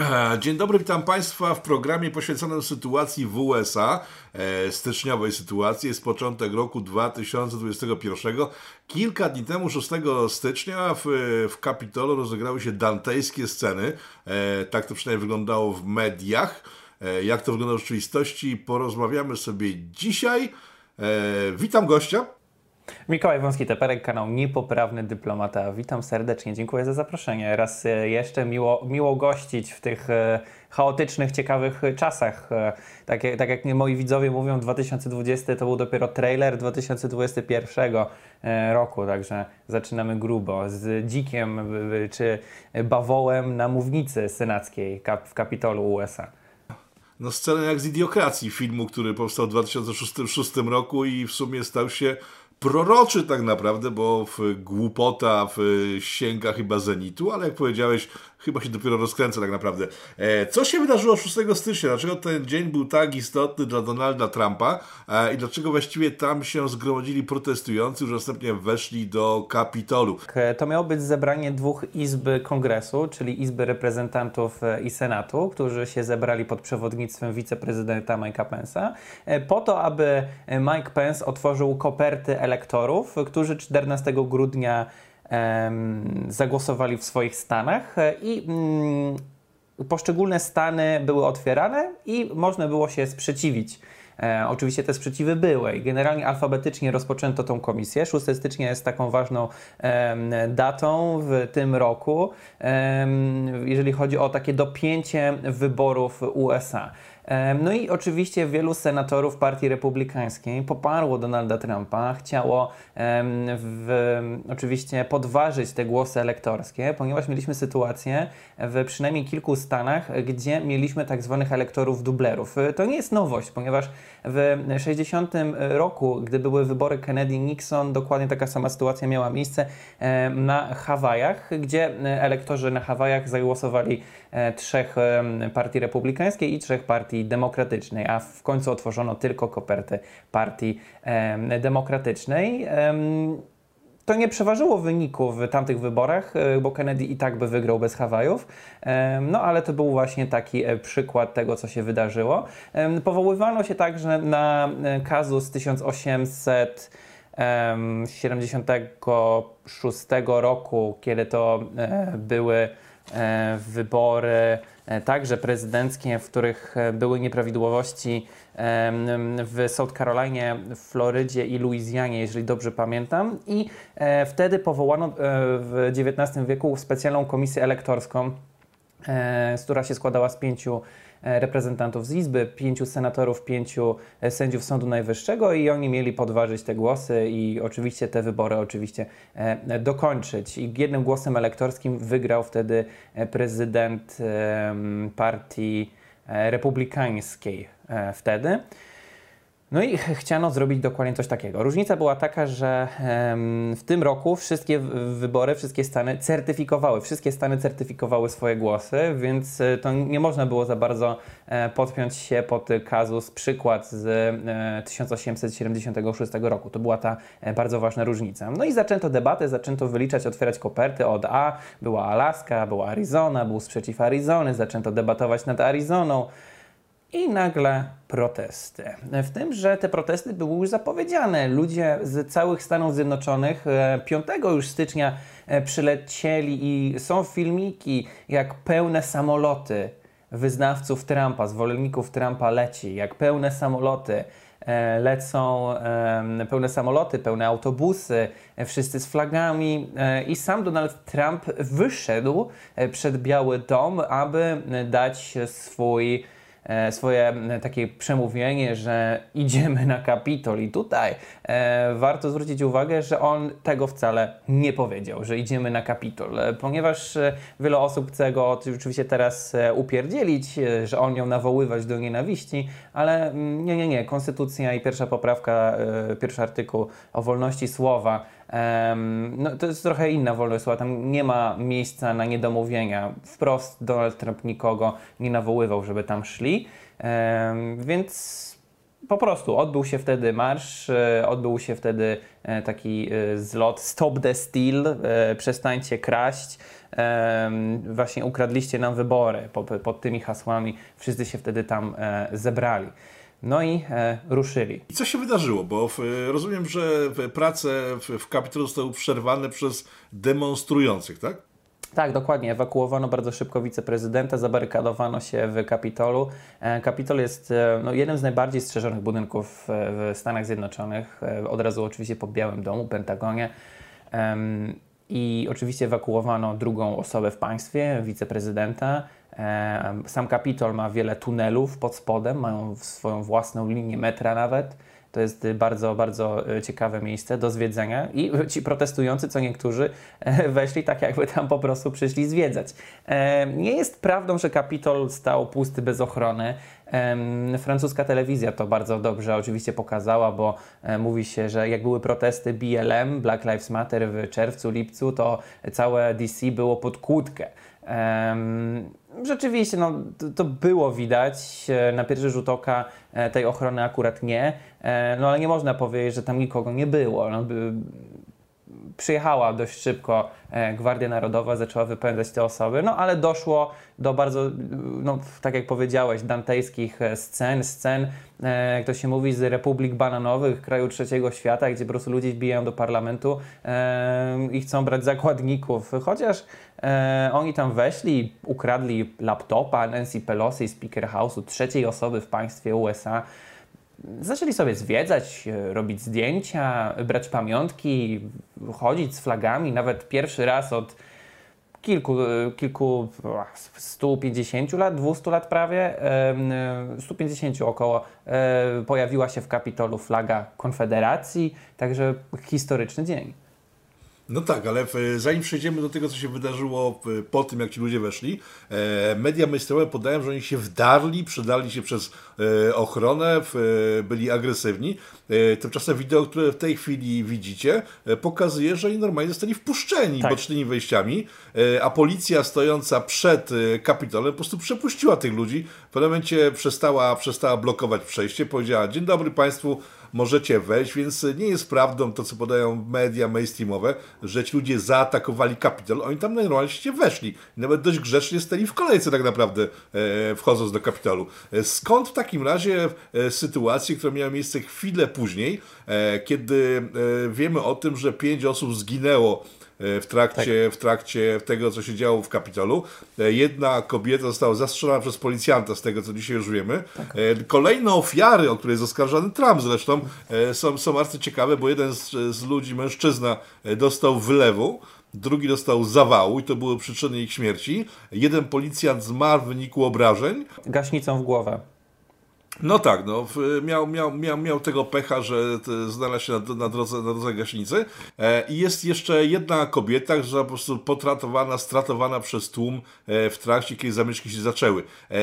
E, dzień dobry, witam Państwa w programie poświęconym sytuacji w USA, e, styczniowej sytuacji. Jest początek roku 2021. Kilka dni temu, 6 stycznia, w, w Kapitolu rozegrały się dantejskie sceny. E, tak to przynajmniej wyglądało w mediach. Jak to wygląda w rzeczywistości, porozmawiamy sobie dzisiaj. Witam gościa. Mikołaj Wąski-Teperek, kanał Niepoprawny Dyplomata. Witam serdecznie, dziękuję za zaproszenie. Raz e, jeszcze miło, miło gościć w tych e, chaotycznych, ciekawych czasach. E, tak, tak jak moi widzowie mówią, 2020 to był dopiero trailer 2021 roku, także zaczynamy grubo z dzikiem czy bawołem na mównicy senackiej w Kapitolu USA no scenę jak z Idiokracji, filmu, który powstał w 2006 roku i w sumie stał się proroczy tak naprawdę, bo w głupota w sięga chyba zenitu, ale jak powiedziałeś, chyba się dopiero rozkręca tak naprawdę. E, co się wydarzyło 6 stycznia? Dlaczego ten dzień był tak istotny dla Donalda Trumpa e, i dlaczego właściwie tam się zgromadzili protestujący, już następnie weszli do Kapitolu? To miało być zebranie dwóch izb kongresu, czyli Izby Reprezentantów e, i Senatu, którzy się zebrali pod przewodnictwem wiceprezydenta Mike'a Pence'a, po to, aby Mike Pence otworzył koperty elektorów, którzy 14 grudnia zagłosowali w swoich stanach e, i mm, poszczególne stany były otwierane i można było się sprzeciwić. E, oczywiście te sprzeciwy były i generalnie alfabetycznie rozpoczęto tą komisję. 6 stycznia jest taką ważną e, datą w tym roku, e, jeżeli chodzi o takie dopięcie wyborów USA. No i oczywiście wielu senatorów Partii Republikańskiej poparło Donalda Trumpa, chciało w, oczywiście podważyć te głosy elektorskie, ponieważ mieliśmy sytuację w przynajmniej kilku stanach, gdzie mieliśmy tak zwanych elektorów dublerów. To nie jest nowość, ponieważ w 60 roku, gdy były wybory Kennedy-Nixon, dokładnie taka sama sytuacja miała miejsce na Hawajach, gdzie elektorzy na Hawajach zagłosowali e, trzech partii republikańskiej i trzech partii demokratycznej, a w końcu otworzono tylko kopertę partii demokratycznej to nie przeważyło wyniku w tamtych wyborach, e, bo Kennedy i tak by wygrał bez Hawajów. No ale to był właśnie taki e, przykład tego, co się wydarzyło. Powoływano się także na e, kazus 1876 roku, kiedy to były wybory także prezydenckie, w których były nieprawidłowości w South Carolinie, Florydzie i Luizjanie, jeżeli dobrze pamiętam. I e, wtedy powołano e, w XIX wieku specjalną komisję elektorską, e, która się składała z pięciu reprezentantów z Izby, pięciu senatorów, pięciu sędziów Sądu Najwyższego i oni mieli podważyć te głosy i oczywiście te wybory oczywiście dokończyć. I jednym głosem elektorskim wygrał wtedy prezydent partii republikańskiej e, wtedy. No i chciano zrobić dokładnie coś takiego. Różnica była taka, że w tym roku wszystkie wybory, wszystkie stany certyfikowały, wszystkie stany certyfikowały swoje głosy, więc e, to nie można było za bardzo e, podpiąć się pod kazus przykład z 1876 roku. To była ta bardzo ważna różnica. No i zaczęto debatę, zaczęto wyliczać, otwierać koperty od A. Była Alaska, była Arizona, był sprzeciw Arizony, zaczęto debatować nad Arizoną. I nagle protesty. W tym, że te protesty były już zapowiedziane. Ludzie z całych Stanów Zjednoczonych 5 e, już stycznia e, przylecieli i są filmiki, jak pełne samoloty wyznawców Trumpa, zwolenników Trumpa leci, jak pełne samoloty e, lecą, pełne samoloty, pełne autobusy, wszyscy z flagami i sam Donald Trump wyszedł przed Biały Dom, aby dać swój swoje takie przemówienie, że idziemy na Kapitol i tutaj e, warto zwrócić uwagę, że on tego wcale nie powiedział, że idziemy na Kapitol, e, ponieważ e, wiele osób chce go oczywiście teraz e, upierdzielić, że on ją nawoływać do nienawiści, ale mm, nie, nie, nie. Konstytucja i pierwsza poprawka, e, pierwszy artykuł o wolności słowa no, to jest trochę inna wolność słowa. Tam nie ma miejsca na niedomówienia. Wprost Donald Trump nikogo nie nawoływał, żeby tam szli. Więc po prostu odbył się wtedy marsz, e, odbył się wtedy e, taki e, zlot Stop the Steal, przestańcie kraść, właśnie ukradliście nam wybory pod tymi hasłami. Wszyscy się wtedy tam zebrali. No i e, ruszyli. I co się wydarzyło? Bo w, rozumiem, że prace w, w Kapitolu zostały przerwane przez demonstrujących, tak? Tak, dokładnie. Ewakuowano bardzo szybko wiceprezydenta, zabarykadowano się w Kapitolu. E, Kapitol jest e, no, jednym z najbardziej strzeżonych budynków w Stanach Zjednoczonych. E, od razu oczywiście po Białym Domu, Pentagonie. I oczywiście ewakuowano drugą osobę w państwie, wiceprezydenta. Sam Kapitol ma wiele tunelów pod spodem, mają swoją własną linię metra nawet. To jest bardzo, bardzo e, ciekawe miejsce do zwiedzenia i ci protestujący, co niektórzy, e, weszli tak, jakby tam po prostu przyszli zwiedzać. E, nie jest prawdą, że Kapitol stał pusty bez ochrony. Francuska telewizja to bardzo dobrze oczywiście pokazała, bo mówi się, że jak były protesty BLM, Black Lives Matter w czerwcu, lipcu, to całe DC było pod kłódkę. Rzeczywiście, no, to, było widać. Na pierwszy rzut oka tej ochrony akurat nie, no ale nie można powiedzieć, że tam nikogo nie było. No, przyjechała dość szybko e, Gwardia Narodowa, zaczęła wypędzać te osoby, no ale doszło do bardzo, no, tak jak powiedziałeś, dantejskich e, scen, scen, jak to się mówi, z republik bananowych, kraju trzeciego świata, gdzie po prostu ludzie wbijają do parlamentu e, i chcą brać zakładników, chociaż e, oni tam weszli, ukradli laptopa Nancy Pelosi, Speaker House'u, trzeciej osoby w państwie USA, zaczęli sobie zwiedzać, e, robić zdjęcia, brać pamiątki, chodzić z flagami. Nawet pierwszy raz od kilku, e, kilku 150 lat, 200 lat prawie, 150 e, około, pojawiła się w Kapitolu flaga Konfederacji, także historyczny dzień. No tak, ale zanim przejdziemy do tego, co się wydarzyło po tym, jak ci ludzie weszli, e, media mainstreamowe podają, że oni się wdarli, przydali się przez e, ochronę, byli agresywni. E, tymczasem wideo, które w tej chwili widzicie, pokazuje, że oni normalnie zostali wpuszczeni tak. bocznymi wejściami, a policja stojąca przed Kapitolem po prostu przepuściła tych ludzi. W pewnym momencie przestała, przestała blokować przejście, powiedziała, dzień dobry Państwu, możecie wejść, więc nie jest prawdą to, co podają media mainstreamowe, że ci ludzie zaatakowali Kapitol. Oni tam normalnie weszli. Nawet dość grzecznie stali w kolejce tak naprawdę e, wchodząc do Kapitolu. E, skąd w takim razie e, sytuacje, które miały miejsce chwilę później, e, kiedy e, wiemy o tym, że pięć osób zginęło E, w trakcie, tak. w trakcie tego, co się działo w Kapitolu. Jedna kobieta została zastrzelona przez policjanta, z tego co dzisiaj już wiemy. Tak. Kolejne ofiary, o które jest oskarżany Trump zresztą, są, są bardzo ciekawe, bo jeden z, z ludzi, mężczyzna, dostał wylewu drugi dostał zawału i to były przyczyny ich śmierci. Jeden policjant zmarł w wyniku obrażeń. Gaśnicą w głowę. No tak, no, miał, miał, miał, miał tego pecha, że znalazł się na, na, drodze, na drodze gaśnicy. E, I jest jeszcze jedna kobieta, która po prostu potratowana, stratowana przez tłum e, w trakcie, kiedy zamieszki się zaczęły. E,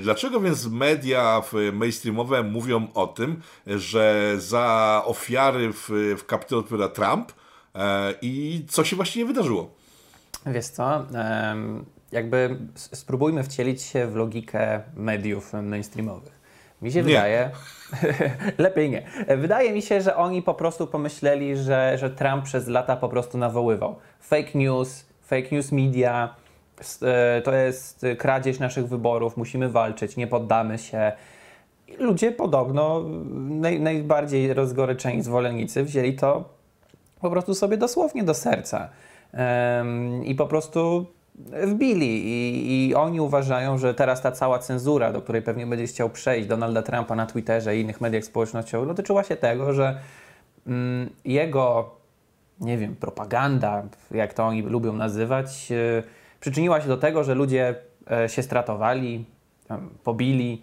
dlaczego więc media mainstreamowe mówią o tym, że za ofiary w, w odpowiada Trump e, i co się właściwie wydarzyło? Wiesz co, jakby spróbujmy wcielić się w logikę mediów mainstreamowych. Mi się nie. wydaje, lepiej nie. Wydaje mi się, że oni po prostu pomyśleli, że, że Trump przez lata po prostu nawoływał. Fake news, fake news media, e, to jest kradzież naszych wyborów, musimy walczyć, nie poddamy się. ludzie podobno, naj, najbardziej rozgoryczeni zwolennicy, wzięli to po prostu sobie dosłownie do serca. Um, I po prostu wbili I, i oni uważają, że teraz ta cała cenzura, do której pewnie będzie chciał przejść Donalda Trumpa na Twitterze i innych mediach społecznościowych, dotyczyła się tego, że mm, jego, nie wiem, propaganda, jak to oni lubią nazywać, yy, przyczyniła się do tego, że ludzie yy, się stratowali, pobili,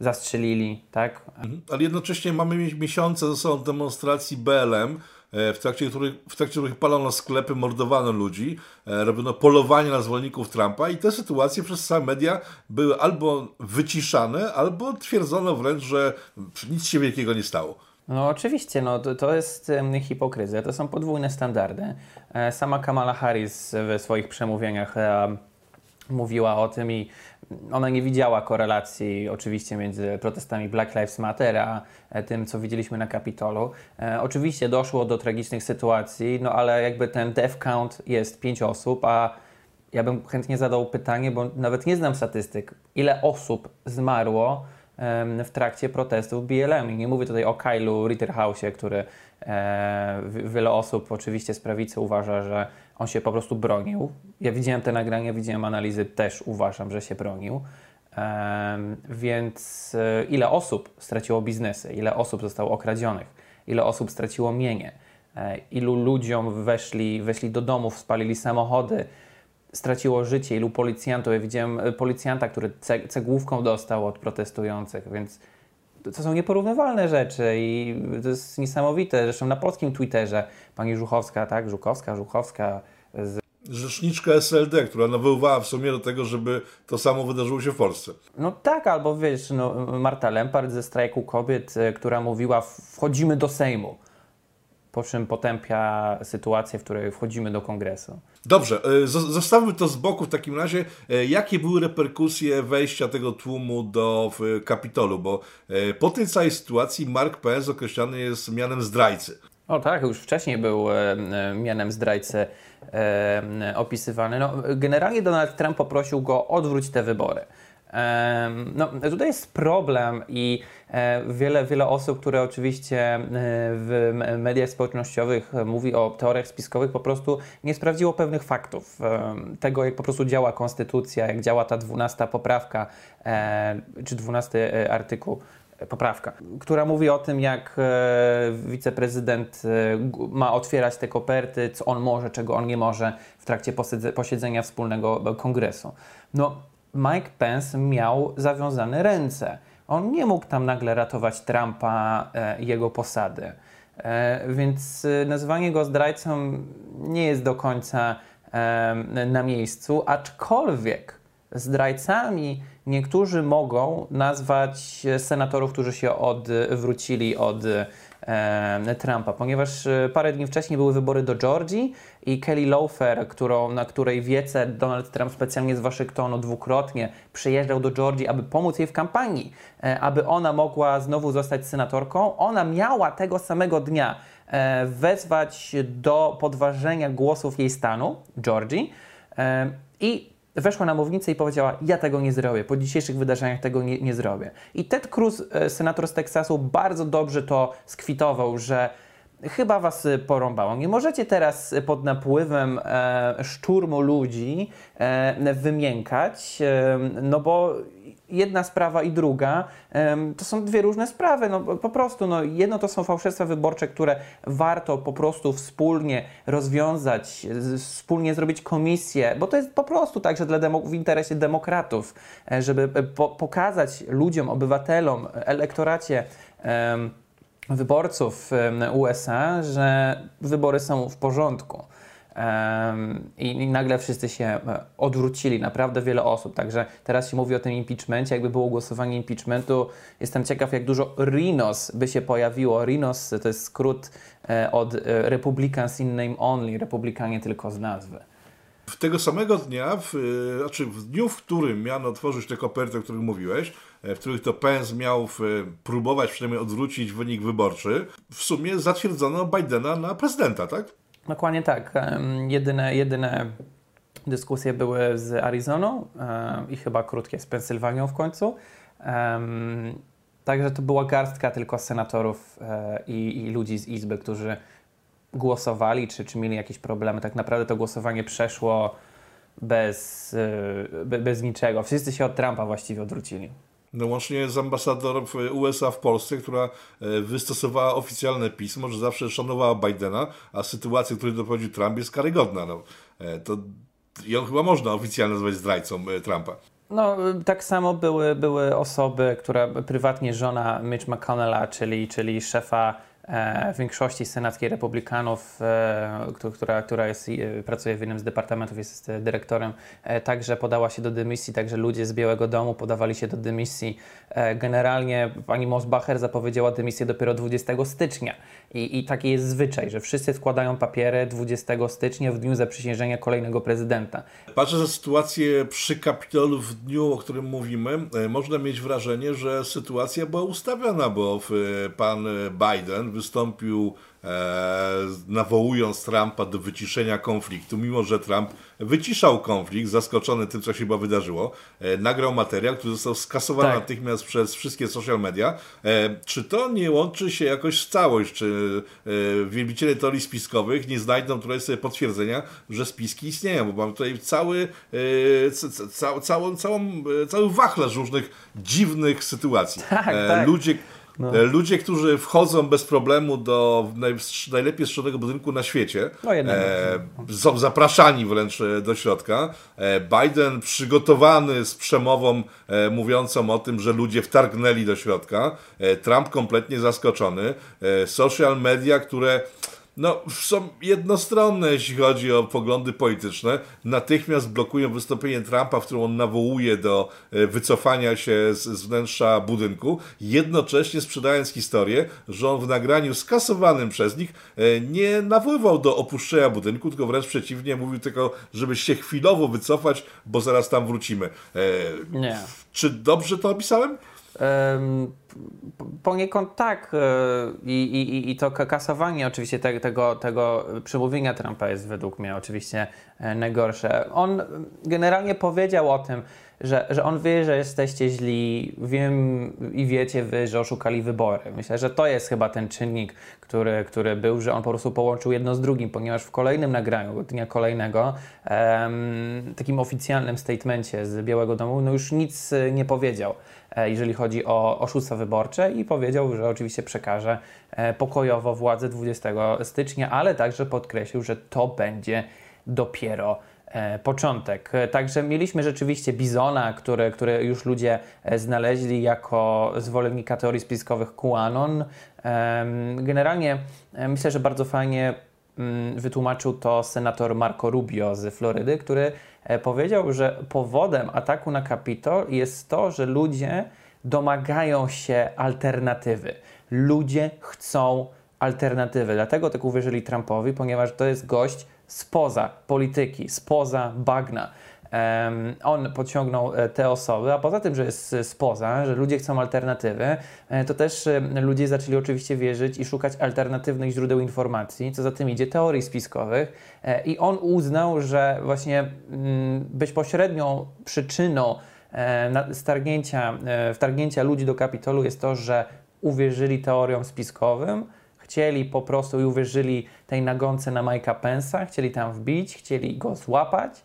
zastrzelili, tak? Mhm. Ale jednocześnie mamy miesiące ze sobą demonstracji BLM, w trakcie których, w trakcie których palono sklepy, mordowano ludzi, e, robiono polowanie na zwolenników Trumpa i te sytuacje przez same media były albo wyciszane, albo twierdzono wręcz, że nic się wielkiego nie stało. No oczywiście, no, to, to jest hipokryzja, to są podwójne standardy. E, sama Kamala Harris w swoich przemówieniach mówiła o tym i ona nie widziała korelacji oczywiście między protestami Black Lives Matter a e, tym, co widzieliśmy na Kapitolu. E, oczywiście doszło do tragicznych sytuacji, no ale jakby ten death count jest pięć osób, a ja bym chętnie zadał pytanie, bo nawet nie znam statystyk, ile osób zmarło w trakcie protestów BLM. I nie mówię tutaj o Kylu Ritterhausie, który e, wiele osób oczywiście z prawicy uważa, że on się po prostu bronił. Ja widziałem te nagrania, widziałem analizy, też uważam, że się bronił. Więc e, ile osób straciło biznesy, ile osób zostało okradzionych, ile osób straciło mienie, e, ilu ludziom weszli, weszli do domów, spalili samochody, straciło życie, ilu policjantów. Ja widziałem e, policjanta, który cegłówką dostał od protestujących, więc to są nieporównywalne rzeczy i to jest niesamowite. Zresztą na polskim Twitterze pani Żuchowska, tak, Żukowska, Żuchowska z rzeczniczka SLD, która nawoływała w sumie do tego, żeby to samo wydarzyło się w Polsce. No tak, albo wiesz, no, Marta Lempart ze strajku kobiet, e, która mówiła wchodzimy do Sejmu po czym potępia sytuację, w której wchodzimy do kongresu. Dobrze, e, zostawmy to z boku w takim razie. E, jakie były reperkusje wejścia tego tłumu do Kapitolu? Bo e, po tej całej sytuacji Mark Pence określany jest mianem zdrajcy. O tak, już wcześniej był mianem zdrajcy opisywany. No, generalnie Donald Trump poprosił go odwróć te wybory. No, tutaj jest problem i e, wiele, wiele osób, które oczywiście e, w mediach społecznościowych mówi o teoriach spiskowych, po prostu nie sprawdziło pewnych faktów. Tego, jak po prostu działa konstytucja, jak działa ta dwunasta poprawka, e, czy dwunasty artykuł poprawka, która mówi o tym, jak wiceprezydent ma otwierać te koperty, co on może, czego on nie może w trakcie posiedzenia wspólnego kongresu. No, Mike Pence miał zawiązane ręce. On nie mógł tam nagle ratować Trumpa e, jego posady. E, więc e, nazywanie go zdrajcą nie jest do końca na miejscu, aczkolwiek zdrajcami niektórzy mogą nazwać senatorów, którzy się odwrócili od Trumpa, ponieważ e, parę dni wcześniej były wybory do Georgii i Kelly Loeffler, którą, na której wiece Donald Trump specjalnie z Waszyngtonu dwukrotnie przyjeżdżał do Georgii, aby pomóc jej w kampanii, e, aby ona mogła znowu zostać senatorką, ona miała tego samego dnia e, wezwać do podważenia głosów jej stanu, Georgii, i weszła na mównicę i powiedziała: Ja tego nie zrobię, po dzisiejszych wydarzeniach tego nie, nie zrobię. I Ted Cruz, e, senator z Teksasu, bardzo dobrze to skwitował, że chyba was porąbało. Nie możecie teraz pod napływem e, szturmu ludzi e, wymiękać, e, no bo jedna sprawa i druga to są dwie różne sprawy. No, po prostu, no, jedno to są fałszerstwa wyborcze, które warto po prostu wspólnie rozwiązać, wspólnie zrobić komisję, bo to jest po prostu tak, że dla w interesie demokratów, e, żeby e, po pokazać ludziom, obywatelom, elektoracie, wyborców USA, że wybory są w porządku. I, nagle wszyscy się e, odwrócili, naprawdę wiele osób. Także teraz się mówi o tym impeachmencie. Jakby było głosowanie impeachmentu, jestem ciekaw, jak dużo RINOS by się pojawiło. RINOS to jest skrót e, od e, Republicans in Name Only, Republikanie tylko z nazwy. W tego samego dnia, w, znaczy w dniu, w którym miano otworzyć te koperty, o których mówiłeś, w których to Pence miał próbować przynajmniej odwrócić wynik wyborczy, w sumie zatwierdzono Bidena na prezydenta, tak? Dokładnie tak. Jedyne, jedyne dyskusje były z Arizoną i chyba krótkie z Pensylwanią w końcu. Także to była garstka tylko senatorów e, i, i ludzi z Izby, którzy głosowali, czy, czy mieli jakieś problemy. Tak naprawdę to głosowanie przeszło bez, e, bez niczego. Wszyscy się od Trumpa właściwie odwrócili. No łącznie z ambasadorem USA w Polsce, która e, wystosowała oficjalne pismo, że zawsze szanowała Bidena, a sytuacja, której doprowadził Trump jest karygodna. No, e, to ją chyba można oficjalnie nazwać zdrajcą e, Trumpa. No, tak samo były, były osoby, która prywatnie żona Mitch McConnella, czyli, czyli szefa większości senackiej republikanów, e, która, która jest, pracuje w jednym z departamentów, jest dyrektorem, także podała się do dymisji, także ludzie z Białego Domu podawali się do dymisji. Generalnie pani Mosbacher zapowiedziała dymisję dopiero 20 stycznia i, i taki jest zwyczaj, że wszyscy składają papiery 20 stycznia w dniu zaprzysiężenia kolejnego prezydenta. Patrzę na sytuację przy Kapitolu w dniu, o którym mówimy, można mieć wrażenie, że sytuacja była ustawiona, bo pan Biden wystąpił e, nawołując Trumpa do wyciszenia konfliktu, mimo że Trump wyciszał konflikt, zaskoczony tym, co się chyba wydarzyło. E, nagrał materiał, który został skasowany tak. natychmiast przez wszystkie social media. E, czy to nie łączy się jakoś w całość? Czy e, wielbiciele teorii spiskowych nie znajdą tutaj sobie potwierdzenia, że spiski istnieją? Bo mamy tutaj cały, e, ca, całą, całą, e, cały wachlarz różnych dziwnych sytuacji. Tak, tak. Ludzie no. E, ludzie, którzy wchodzą bez problemu do najlepiej strzeżonego budynku na świecie, no e, są zapraszani wręcz e, do środka. E, Biden przygotowany z przemową e, mówiącą o tym, że ludzie wtargnęli do środka. E, Trump kompletnie zaskoczony. social media, które no, są jednostronne, jeśli chodzi o poglądy polityczne. Natychmiast blokują wystąpienie Trumpa, w którym on nawołuje do e, wycofania się z, z wnętrza budynku, jednocześnie sprzedając historię, że on w nagraniu skasowanym przez nich e, nie nawoływał do opuszczenia budynku, tylko wręcz przeciwnie, mówił tylko, żeby się chwilowo wycofać, bo zaraz tam wrócimy. E, nie. Czy dobrze to opisałem? Poniekąd tak e, I, i, i to kasowanie oczywiście te, tego, tego przemówienia Trumpa jest według mnie oczywiście e, najgorsze. On generalnie powiedział o tym, że, że on wie, że jesteście źli, wiem i wiecie wy, że oszukali wybory. Myślę, że to jest chyba ten czynnik, który, który był, że on po prostu połączył jedno z drugim, ponieważ w kolejnym nagraniu, dnia kolejnego, um, takim oficjalnym statemencie z Białego Domu, no już nic nie powiedział. E, jeżeli chodzi o oszustwa wyborcze i powiedział, że oczywiście przekaże e, pokojowo władzę 20 stycznia, ale także podkreślił, że to będzie dopiero e, początek. Także mieliśmy rzeczywiście Bizona, który, który już ludzie znaleźli jako zwolennika teorii spiskowych QAnon. Generalnie myślę, że bardzo fajnie mm, wytłumaczył to senator Marco Rubio z Florydy, który E, powiedział, że powodem ataku na Kapitol jest to, że ludzie domagają się alternatywy. Ludzie chcą alternatywy. Dlatego tak uwierzyli Trumpowi, ponieważ to jest gość spoza polityki, spoza bagna. On podciągnął e, te osoby, a poza tym, że jest spoza, że ludzie chcą alternatywy, e, to też ludzie zaczęli oczywiście wierzyć i szukać alternatywnych źródeł informacji, co za tym idzie teorii spiskowych. E, i on uznał, że właśnie mm, bezpośrednią przyczyną stargnięcia, wtargnięcia ludzi do Kapitolu jest to, że uwierzyli teoriom spiskowym, chcieli po prostu i uwierzyli tej nagonce na Mike'a Pence'a, chcieli tam wbić, chcieli go złapać,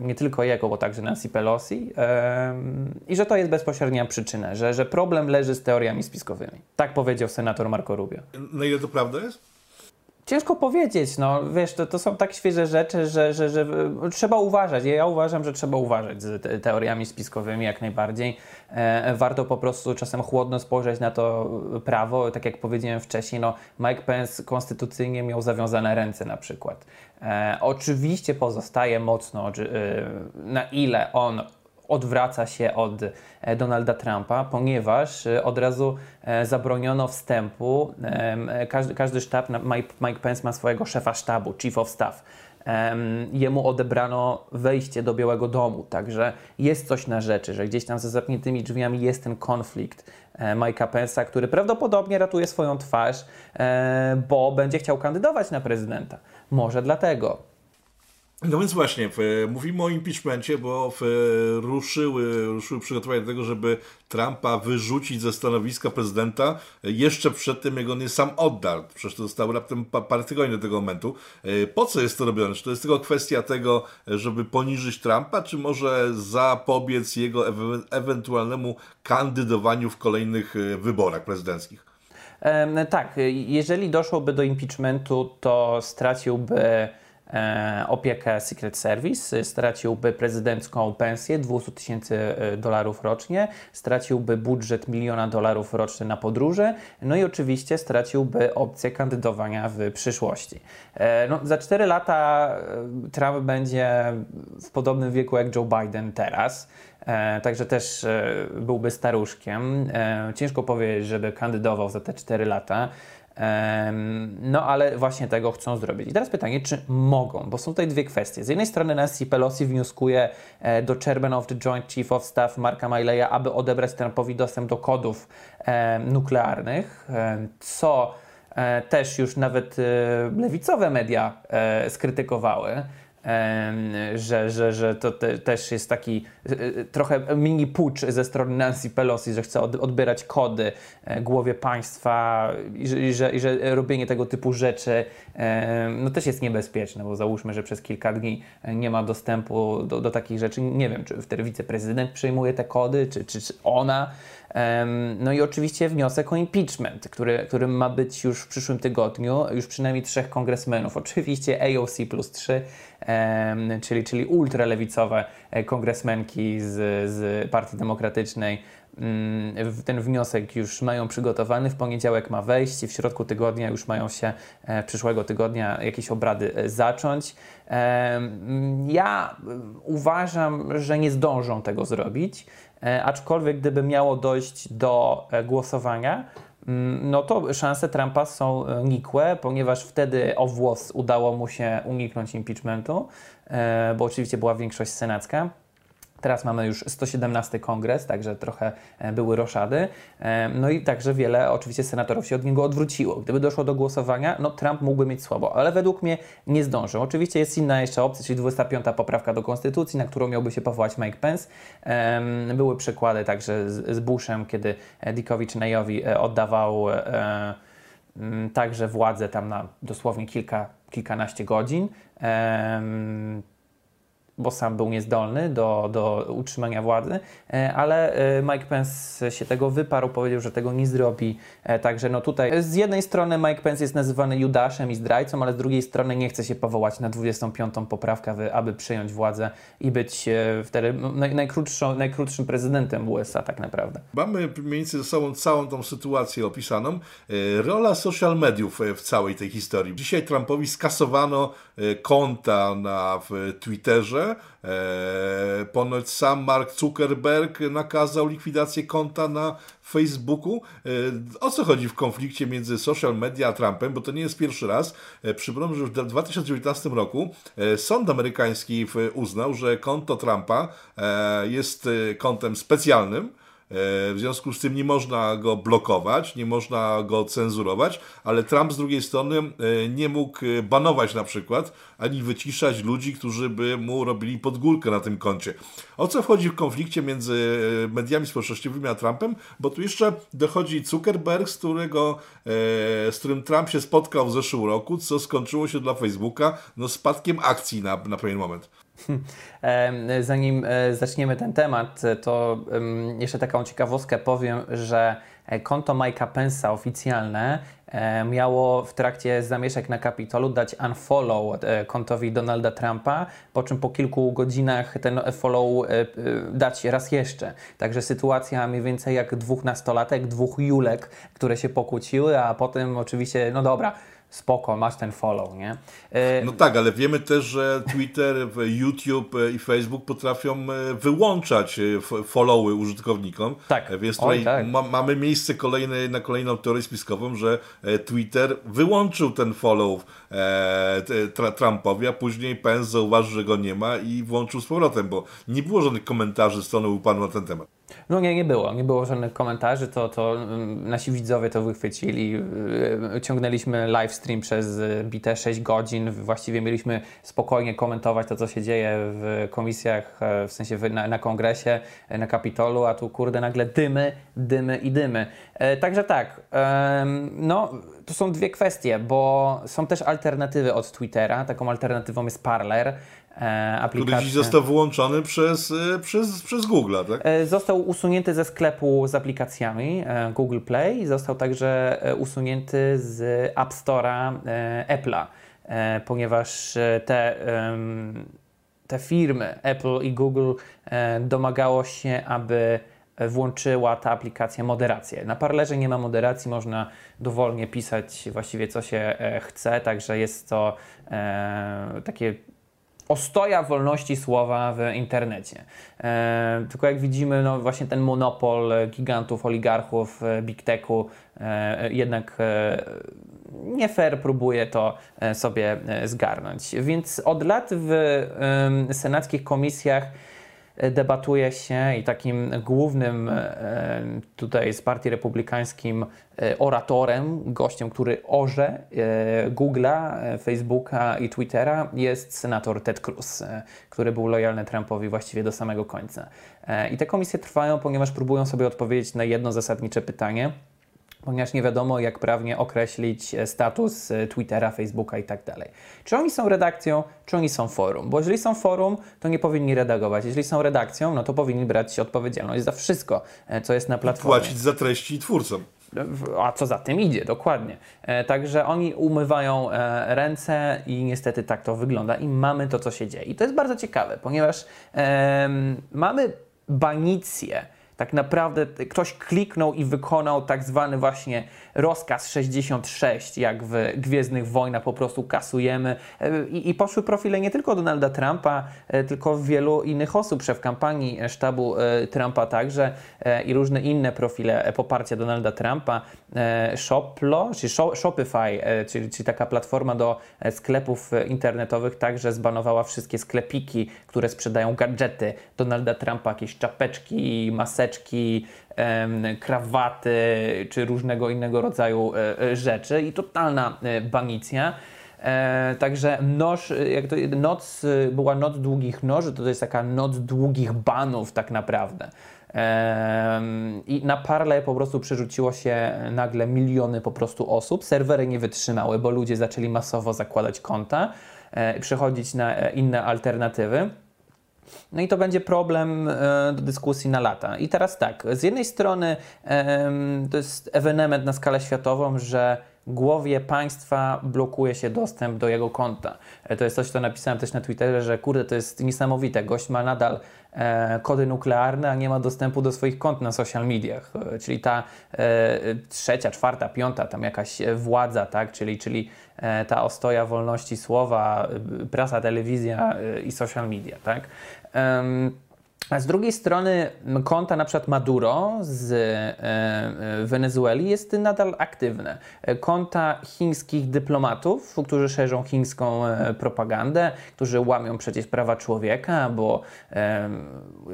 nie tylko jego, bo także Nancy Pelosi i że to jest bezpośrednia przyczyna, że, że problem leży z teoriami spiskowymi. Tak powiedział senator Marco Rubio. Na ile to prawda jest? Ciężko powiedzieć, no wiesz, to, to są tak świeże rzeczy, że, że, że trzeba uważać. Ja uważam, że trzeba uważać z te, teoriami spiskowymi jak najbardziej. E, warto po prostu czasem chłodno spojrzeć na to prawo. Tak jak powiedziałem wcześniej, no Mike Pence konstytucyjnie miał zawiązane ręce na przykład. E, oczywiście pozostaje mocno, e, na ile on odwraca się od e, Donalda Trumpa, ponieważ e, od razu e, zabroniono wstępu. Każdy, każdy sztab, Mike Pence ma swojego szefa sztabu, Chief of Staff. Jemu odebrano wejście do Białego Domu, także jest coś na rzeczy, że gdzieś tam za zamkniętymi drzwiami jest ten konflikt Mike'a Pence'a, który prawdopodobnie ratuje swoją twarz, bo będzie chciał kandydować na prezydenta. Może dlatego. No więc właśnie, mówimy o impeachmencie, bo ruszyły, ruszyły przygotowania do tego, żeby Trumpa wyrzucić ze stanowiska prezydenta jeszcze przed tym, jak on je sam oddał. Przecież to zostało raptem parę tygodni do tego momentu. E, po co jest to robione? Czy to jest tylko kwestia tego, żeby poniżyć Trumpa, czy może zapobiec jego ewe ewentualnemu kandydowaniu w kolejnych e, wyborach prezydenckich? tak, jeżeli doszłoby do impeachmentu, to straciłby opiekę Secret Service, straciłby prezydencką pensję 200 tysięcy dolarów rocznie, straciłby budżet miliona dolarów rocznie na podróże, no i oczywiście straciłby opcję kandydowania w przyszłości. No, za 4 lata Trump będzie w podobnym wieku jak Joe Biden teraz. E, także też e, byłby staruszkiem. E, ciężko powiedzieć, żeby kandydował za te 4 lata. No ale właśnie tego chcą zrobić. I teraz pytanie, czy mogą? Bo są tutaj dwie kwestie. Z jednej strony Nancy Pelosi wnioskuje do Chairman of the Joint Chief of Staff Marka Mileya, aby odebrać Trumpowi dostęp do kodów nuklearnych, co też już nawet lewicowe media skrytykowały że, że, że to te, też jest taki e, e, trochę mini pucz ze strony Nancy Pelosi, że chce odbierać kody e, głowie państwa i że, i że, i że robienie tego typu rzeczy no też jest niebezpieczne, bo załóżmy, że przez kilka dni nie ma dostępu do, do takich rzeczy. Nie wiem, czy wtedy wiceprezydent przyjmuje te kody, czy, czy, czy ona. No i oczywiście wniosek o impeachment, który, który ma być już w przyszłym tygodniu, już przynajmniej trzech kongresmenów. Oczywiście AOC plus trzy, czyli, czyli ultralewicowe e, kongresmenki z, z Partii Demokratycznej. Mm, ten wniosek już mają przygotowany, w poniedziałek ma wejść, w środku tygodnia już mają się e, przyszłego tygodnia jakieś obrady e, zacząć. Ja uważam, że nie zdążą tego zrobić. E, aczkolwiek gdyby miało dojść do e, głosowania, mm, no to szanse Trumpa są e, nikłe, ponieważ wtedy o włos udało mu się uniknąć impeachmentu, bo oczywiście była większość senacka. Teraz mamy już 117 kongres, także trochę e, były roszady. E, no i także wiele oczywiście senatorów się od niego odwróciło. Gdyby doszło do głosowania, no Trump mógłby mieć słabo, ale według mnie nie zdążył. Oczywiście jest inna jeszcze opcja, czyli 25. poprawka do konstytucji, na którą miałby się powołać Mike Pence. Były przykłady także z Bushem, kiedy Dickowi czy Neyowi e, oddawał także władzę tam na dosłownie kilka, kilkanaście godzin bo sam był niezdolny do, do utrzymania władzy, e, ale e, Mike Pence się tego wyparł, powiedział, że tego nie zrobi. E, także no tutaj z jednej strony Mike Pence jest nazywany Judaszem i zdrajcą, ale z drugiej strony nie chce się powołać na 25. poprawkę, aby przyjąć władzę i być wtedy no, naj, najkrótszą, najkrótszym prezydentem USA tak naprawdę. Mamy między sobą całą tą sytuację opisaną. Rola social mediów w całej tej historii. Dzisiaj Trumpowi skasowano konta na w Twitterze, E, ponoć sam Mark Zuckerberg nakazał likwidację konta na Facebooku. E, o co chodzi w konflikcie między social media a Trumpem? Bo to nie jest pierwszy raz. E, przypomnę, że już w 2019 roku e, sąd amerykański uznał, że konto Trumpa jest e, kontem specjalnym w związku z tym nie można go blokować, nie można go cenzurować, ale Trump z drugiej strony e, nie mógł e, banować na przykład, ani wyciszać ludzi, którzy by mu robili podgórkę na tym koncie. O co wchodzi w konflikcie między mediami społecznościowymi a Trumpem? Bo tu jeszcze dochodzi Zuckerberg, z, którego, z którym Trump się spotkał w zeszłym roku, co skończyło się dla Facebooka no, spadkiem akcji na, na pewien moment. Zanim e, zaczniemy ten temat, to jeszcze taką ciekawostkę powiem, że e, konto Mike'a Pence'a oficjalne e, miało w trakcie zamieszek na Kapitolu dać unfollow kontowi Donalda Trumpa, po czym po kilku godzinach ten follow dać raz jeszcze. Także sytuacja mniej więcej jak dwóch nastolatek, dwóch Julek, które się pokłóciły, a potem oczywiście, no dobra, spoko, masz ten follow, nie? E, no tak, ale wiemy też, że Twitter, YouTube i Facebook potrafią e, wyłączać e, followy użytkownikom. Tak. Więc tutaj Oj, tak. ma, mamy miejsce kolejne, na kolejną teorię spiskową, że Twitter wyłączył ten follow e, Trumpowi, a później Pence zauważył, że go nie ma i włączył z powrotem, bo nie było żadnych komentarzy strony upanu na ten temat. No nie, nie było. Nie było żadnych komentarzy, to, to mm, nasi widzowie to wychwycili. Y, ciągnęliśmy live stream przez y, bite 6 godzin. Właściwie mieliśmy spokojnie komentować to, co się dzieje w komisjach, e, w sensie na, na kongresie, e, na Kapitolu, a tu kurde nagle dymy, dymy i dymy. E, także tak, no to są dwie kwestie, bo są też alternatywy od Twittera. Taką alternatywą jest Parler e, aplikacja. Który dziś został wyłączony przez, e, przez, przez Google, tak? E, został usunięty ze sklepu z aplikacjami e, Google Play i został także e, usunięty z App Store'a Apple'a. e, ponieważ e, te, te firmy, Apple i Google, domagało się, aby włączyła ta aplikacja moderację. Na Parlerze nie ma moderacji, można dowolnie pisać właściwie co się chce, także jest to takie ostoja wolności słowa w internecie. E, tylko jak widzimy, no właśnie ten monopol gigantów, oligarchów, e, big techu e, jednak e, nie fair próbuje to e, sobie e, zgarnąć. Więc od lat w senackich komisjach debatuje się i takim głównym e, tutaj z Partii Republikańskim e, oratorem, gościem, który orze e, Google'a, Facebooka i Twittera jest senator Ted Cruz, który był lojalny Trumpowi właściwie do samego końca. I te komisje trwają, ponieważ próbują sobie odpowiedzieć na jedno zasadnicze pytanie – ponieważ nie wiadomo, jak prawnie określić e, status e, Twittera, Facebooka i tak dalej. Czy oni są redakcją, czy oni są forum? Bo jeżeli są forum, to nie powinni redagować. Jeżeli są redakcją, no to powinni brać odpowiedzialność za wszystko, e, co jest na platformie. Płacić za treści twórcom. A co za tym idzie, dokładnie. Także oni umywają ręce i niestety tak to wygląda i mamy to, co się dzieje. I to jest bardzo ciekawe, ponieważ mamy banicję tak naprawdę ktoś kliknął i wykonał tak zwany właśnie rozkaz 66, jak w Gwiezdnych Wojnach po prostu kasujemy. E, I, I, poszły profile nie tylko Donalda Trumpa, e, tylko wielu innych osób, szef kampanii sztabu e, Trumpa także i różne inne profile poparcia Donalda Trumpa. Shoplo, czy Shopify, czyli, czyli taka platforma do sklepów internetowych, także zbanowała wszystkie sklepiki, które sprzedają gadżety Donalda Trumpa, jakieś czapeczki, maseczki, krawaty czy różnego innego rodzaju e, e, rzeczy i totalna e, banicja. także noż, jak to, noc była noc długich noży, to, to jest taka noc długich banów tak naprawdę. I na Parle po prostu przerzuciło się nagle miliony po prostu osób. Serwery nie wytrzymały, bo ludzie zaczęli masowo zakładać konta i przechodzić na inne alternatywy. No i to będzie problem e, do dyskusji na lata. I teraz tak, z jednej strony to jest ewenement na skalę światową, że głowie państwa blokuje się dostęp do jego konta. E, to jest coś, co napisałem też na Twitterze, że kurde, to jest niesamowite. Gość ma nadal e, kody nuklearne, a nie ma dostępu do swoich kont na social mediach. E, czyli ta e, trzecia, czwarta, piąta, tam jakaś władza, tak? czyli, czyli e, ta ostoja wolności słowa, prasa, telewizja i social media. Tak? A z drugiej strony konta na przykład Maduro z e, e, Wenezueli jest nadal aktywne. Konta chińskich dyplomatów, którzy szerzą chińską e, propagandę, którzy łamią przecież prawa człowieka, bo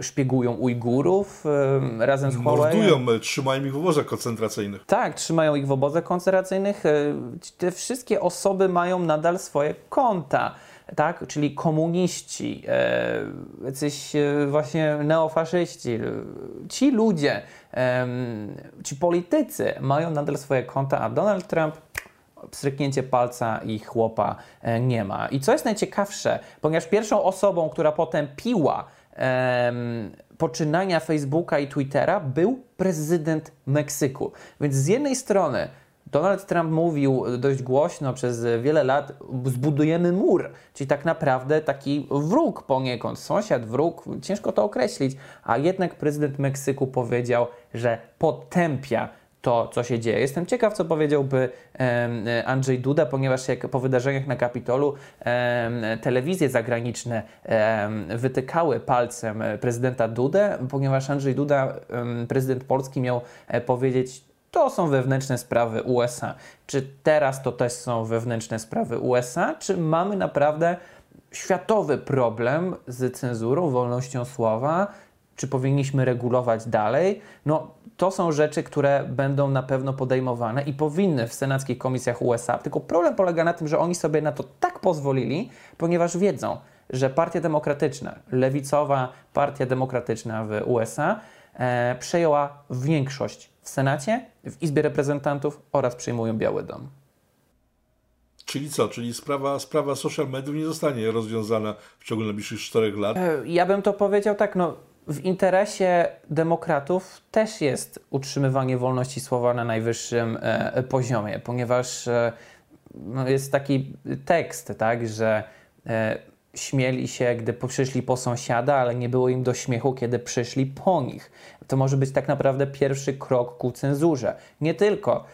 szpiegują Ujgurów razem z Huawei. Mordują, trzymają ich w obozach koncentracyjnych. Tak, trzymają ich w obozach koncentracyjnych. Te wszystkie osoby mają nadal swoje konta tak? czyli komuniści, e, jacyś e, właśnie neofaszyści, ci ludzie, e, ci politycy mają nadal swoje konta, a Donald Trump pstryknięcie palca i chłopa nie ma. I co jest najciekawsze, ponieważ pierwszą osobą, która potem piła poczynania Facebooka i Twittera był prezydent Meksyku. Więc z jednej strony Donald Trump mówił dość głośno przez wiele lat, zbudujemy mur, czyli tak naprawdę taki wróg poniekąd, sąsiad, wróg, ciężko to określić, a jednak prezydent Meksyku powiedział, że potępia to, co się dzieje. Jestem ciekaw, co powiedziałby Andrzej Duda, ponieważ jak po wydarzeniach na Kapitolu telewizje zagraniczne wytykały palcem prezydenta Dudę, ponieważ Andrzej Duda, prezydent Polski, miał e, powiedzieć to są wewnętrzne sprawy USA. Czy teraz to też są wewnętrzne sprawy USA, czy mamy naprawdę światowy problem z cenzurą, wolnością słowa? Czy powinniśmy regulować dalej? No, to są rzeczy, które będą na pewno podejmowane i powinny w senackich komisjach USA. Tylko problem polega na tym, że oni sobie na to tak pozwolili, ponieważ wiedzą, że Partia Demokratyczna, lewicowa Partia Demokratyczna w USA e, przejęła większość w Senacie, w Izbie Reprezentantów oraz przyjmują Biały Dom. Czyli co? Czyli sprawa, sprawa social mediów nie zostanie rozwiązana w ciągu najbliższych czterech lat? E, ja bym to powiedział tak, no w interesie demokratów też jest utrzymywanie wolności słowa na najwyższym e, poziomie, ponieważ e, no, jest taki tekst, tak, że e, śmieli się, gdy przyszli po sąsiada, ale nie było im do śmiechu, kiedy przyszli po nich. To może być tak naprawdę pierwszy krok ku cenzurze. Nie tylko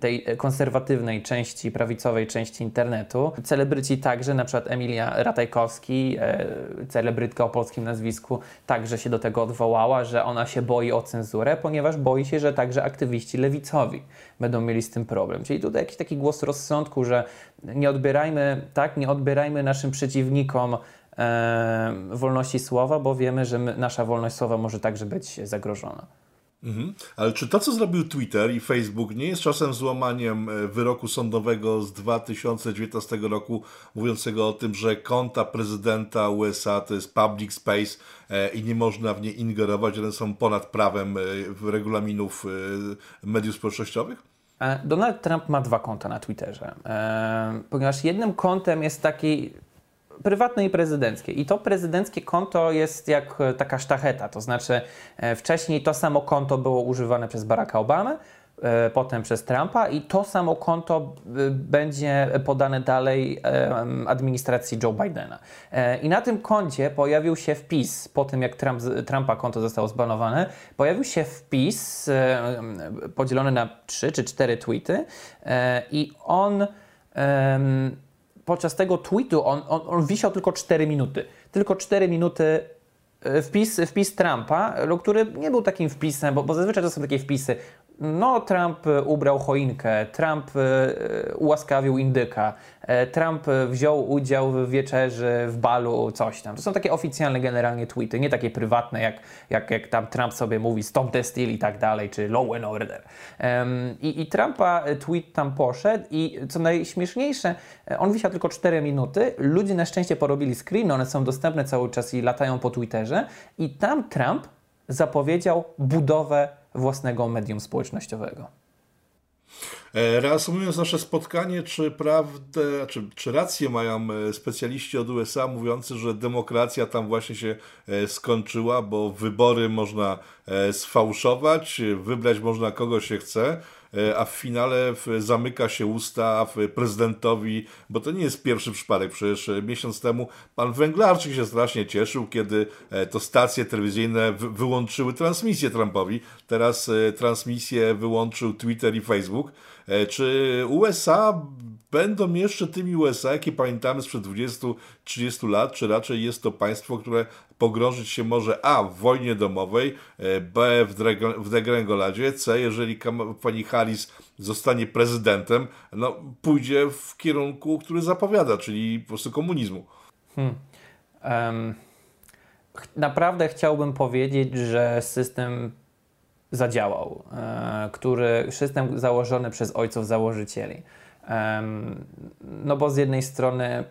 tej konserwatywnej części, prawicowej części internetu. Celebryci także, na przykład Emilia Ratajkowski, e, celebrytka o polskim nazwisku, także się do tego odwołała, że ona się boi o cenzurę, ponieważ boi się, że także aktywiści lewicowi będą mieli z tym problem. Czyli tutaj jakiś taki głos rozsądku, że nie odbierajmy, tak, nie odbierajmy naszym przeciwnikom wolności słowa, bo wiemy, że nasza wolność słowa może także być zagrożona. Mhm. Ale czy to, co zrobił Twitter i Facebook, nie jest czasem złamaniem e, wyroku sądowego z 2019 roku, mówiącego o tym, że konta prezydenta USA to jest public space e, i nie można w nie ingerować, one są ponad prawem e, regulaminów mediów społecznościowych? Donald Trump ma dwa konta na Twitterze, ponieważ jednym kontem jest taki prywatne i prezydenckie. I to prezydenckie konto jest jak e, taka sztacheta, to znaczy e, wcześniej to samo konto było używane przez Baracka Obamy, e, potem przez Trumpa i to samo konto będzie podane dalej administracji Joe Bidena. I na tym koncie pojawił się wpis, po tym jak Trump, Trumpa konto zostało zbanowane, pojawił się wpis podzielony na trzy czy cztery tweety i on podczas tego tweetu on, on, on wisiał tylko 4 minuty. Tylko 4 minuty e, wpis, wpis Trumpa, który nie był takim wpisem, bo, bo zazwyczaj to są takie wpisy no, Trump e, ubrał choinkę, Trump e, ułaskawił indyka, e, Trump wziął udział w wieczerzy, w balu, coś tam. To są takie oficjalne generalnie tweety, nie takie prywatne, jak, jak, jak tam Trump sobie mówi stop the steal i tak dalej, czy law and order. I, I Trumpa tweet tam poszedł i co najśmieszniejsze, on wisiał tylko 4 minuty, ludzie na szczęście porobili screen, one są dostępne cały czas i latają po Twitterze i tam Trump zapowiedział budowę własnego medium społecznościowego. E, reasumując nasze spotkanie, czy prawdę, czy, czy rację mają e, specjaliści od USA mówiący, że demokracja tam właśnie się e, skończyła, bo wybory można sfałszować, wybrać można kogo się chce, a w finale zamyka się usta prezydentowi, bo to nie jest pierwszy przypadek. Przecież e, miesiąc temu pan Węglarczyk się strasznie cieszył, kiedy e, to stacje telewizyjne wyłączyły transmisję Trumpowi. Teraz transmisję wyłączył Twitter i Facebook. Czy USA będą jeszcze tymi USA, jakie pamiętamy sprzed 20-30 lat, czy raczej jest to państwo, które pogrążyć się może A w wojnie domowej, e, B w, degrengoladzie, C jeżeli pani Harris zostanie prezydentem, no pójdzie w kierunku, który zapowiada, czyli po prostu komunizmu. Hmm. Um, naprawdę chciałbym powiedzieć, że system zadziałał, e, który system założony przez ojców założycieli. No bo z jednej strony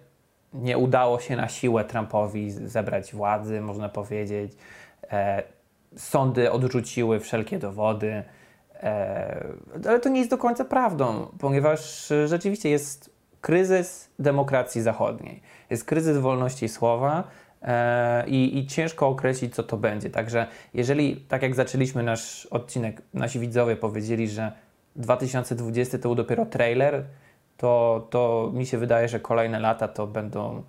nie udało się na siłę Trumpowi zebrać władzy, można powiedzieć. E, sądy odrzuciły wszelkie dowody, e, ale to nie jest do końca prawdą, ponieważ rzeczywiście jest kryzys demokracji zachodniej, jest kryzys wolności słowa. E, I, I ciężko określić, co to będzie. Także, jeżeli, tak jak zaczęliśmy nasz odcinek, nasi widzowie powiedzieli, że 2020 to był dopiero trailer, to, to mi się wydaje, że kolejne lata to będą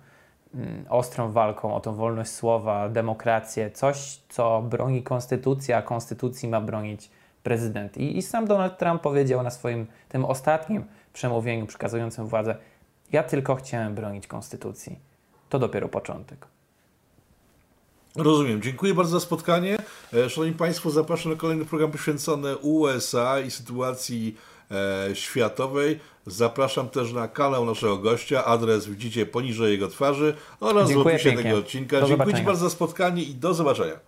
mm, ostrą walką o tą wolność słowa, demokrację, coś, co broni konstytucja, a konstytucji ma bronić prezydent. I, I sam Donald Trump powiedział na swoim tym ostatnim przemówieniu przekazującym władzę: Ja tylko chciałem bronić konstytucji. To dopiero początek. Rozumiem. Dziękuję bardzo za spotkanie. E, szanowni Państwo, zapraszam na kolejny program poświęcony USA i sytuacji e, światowej. Zapraszam też na kanał naszego gościa. Adres widzicie poniżej jego twarzy oraz Dziękuję w opisie pięknie. tego odcinka. Do Dziękuję Ci bardzo za spotkanie i do zobaczenia.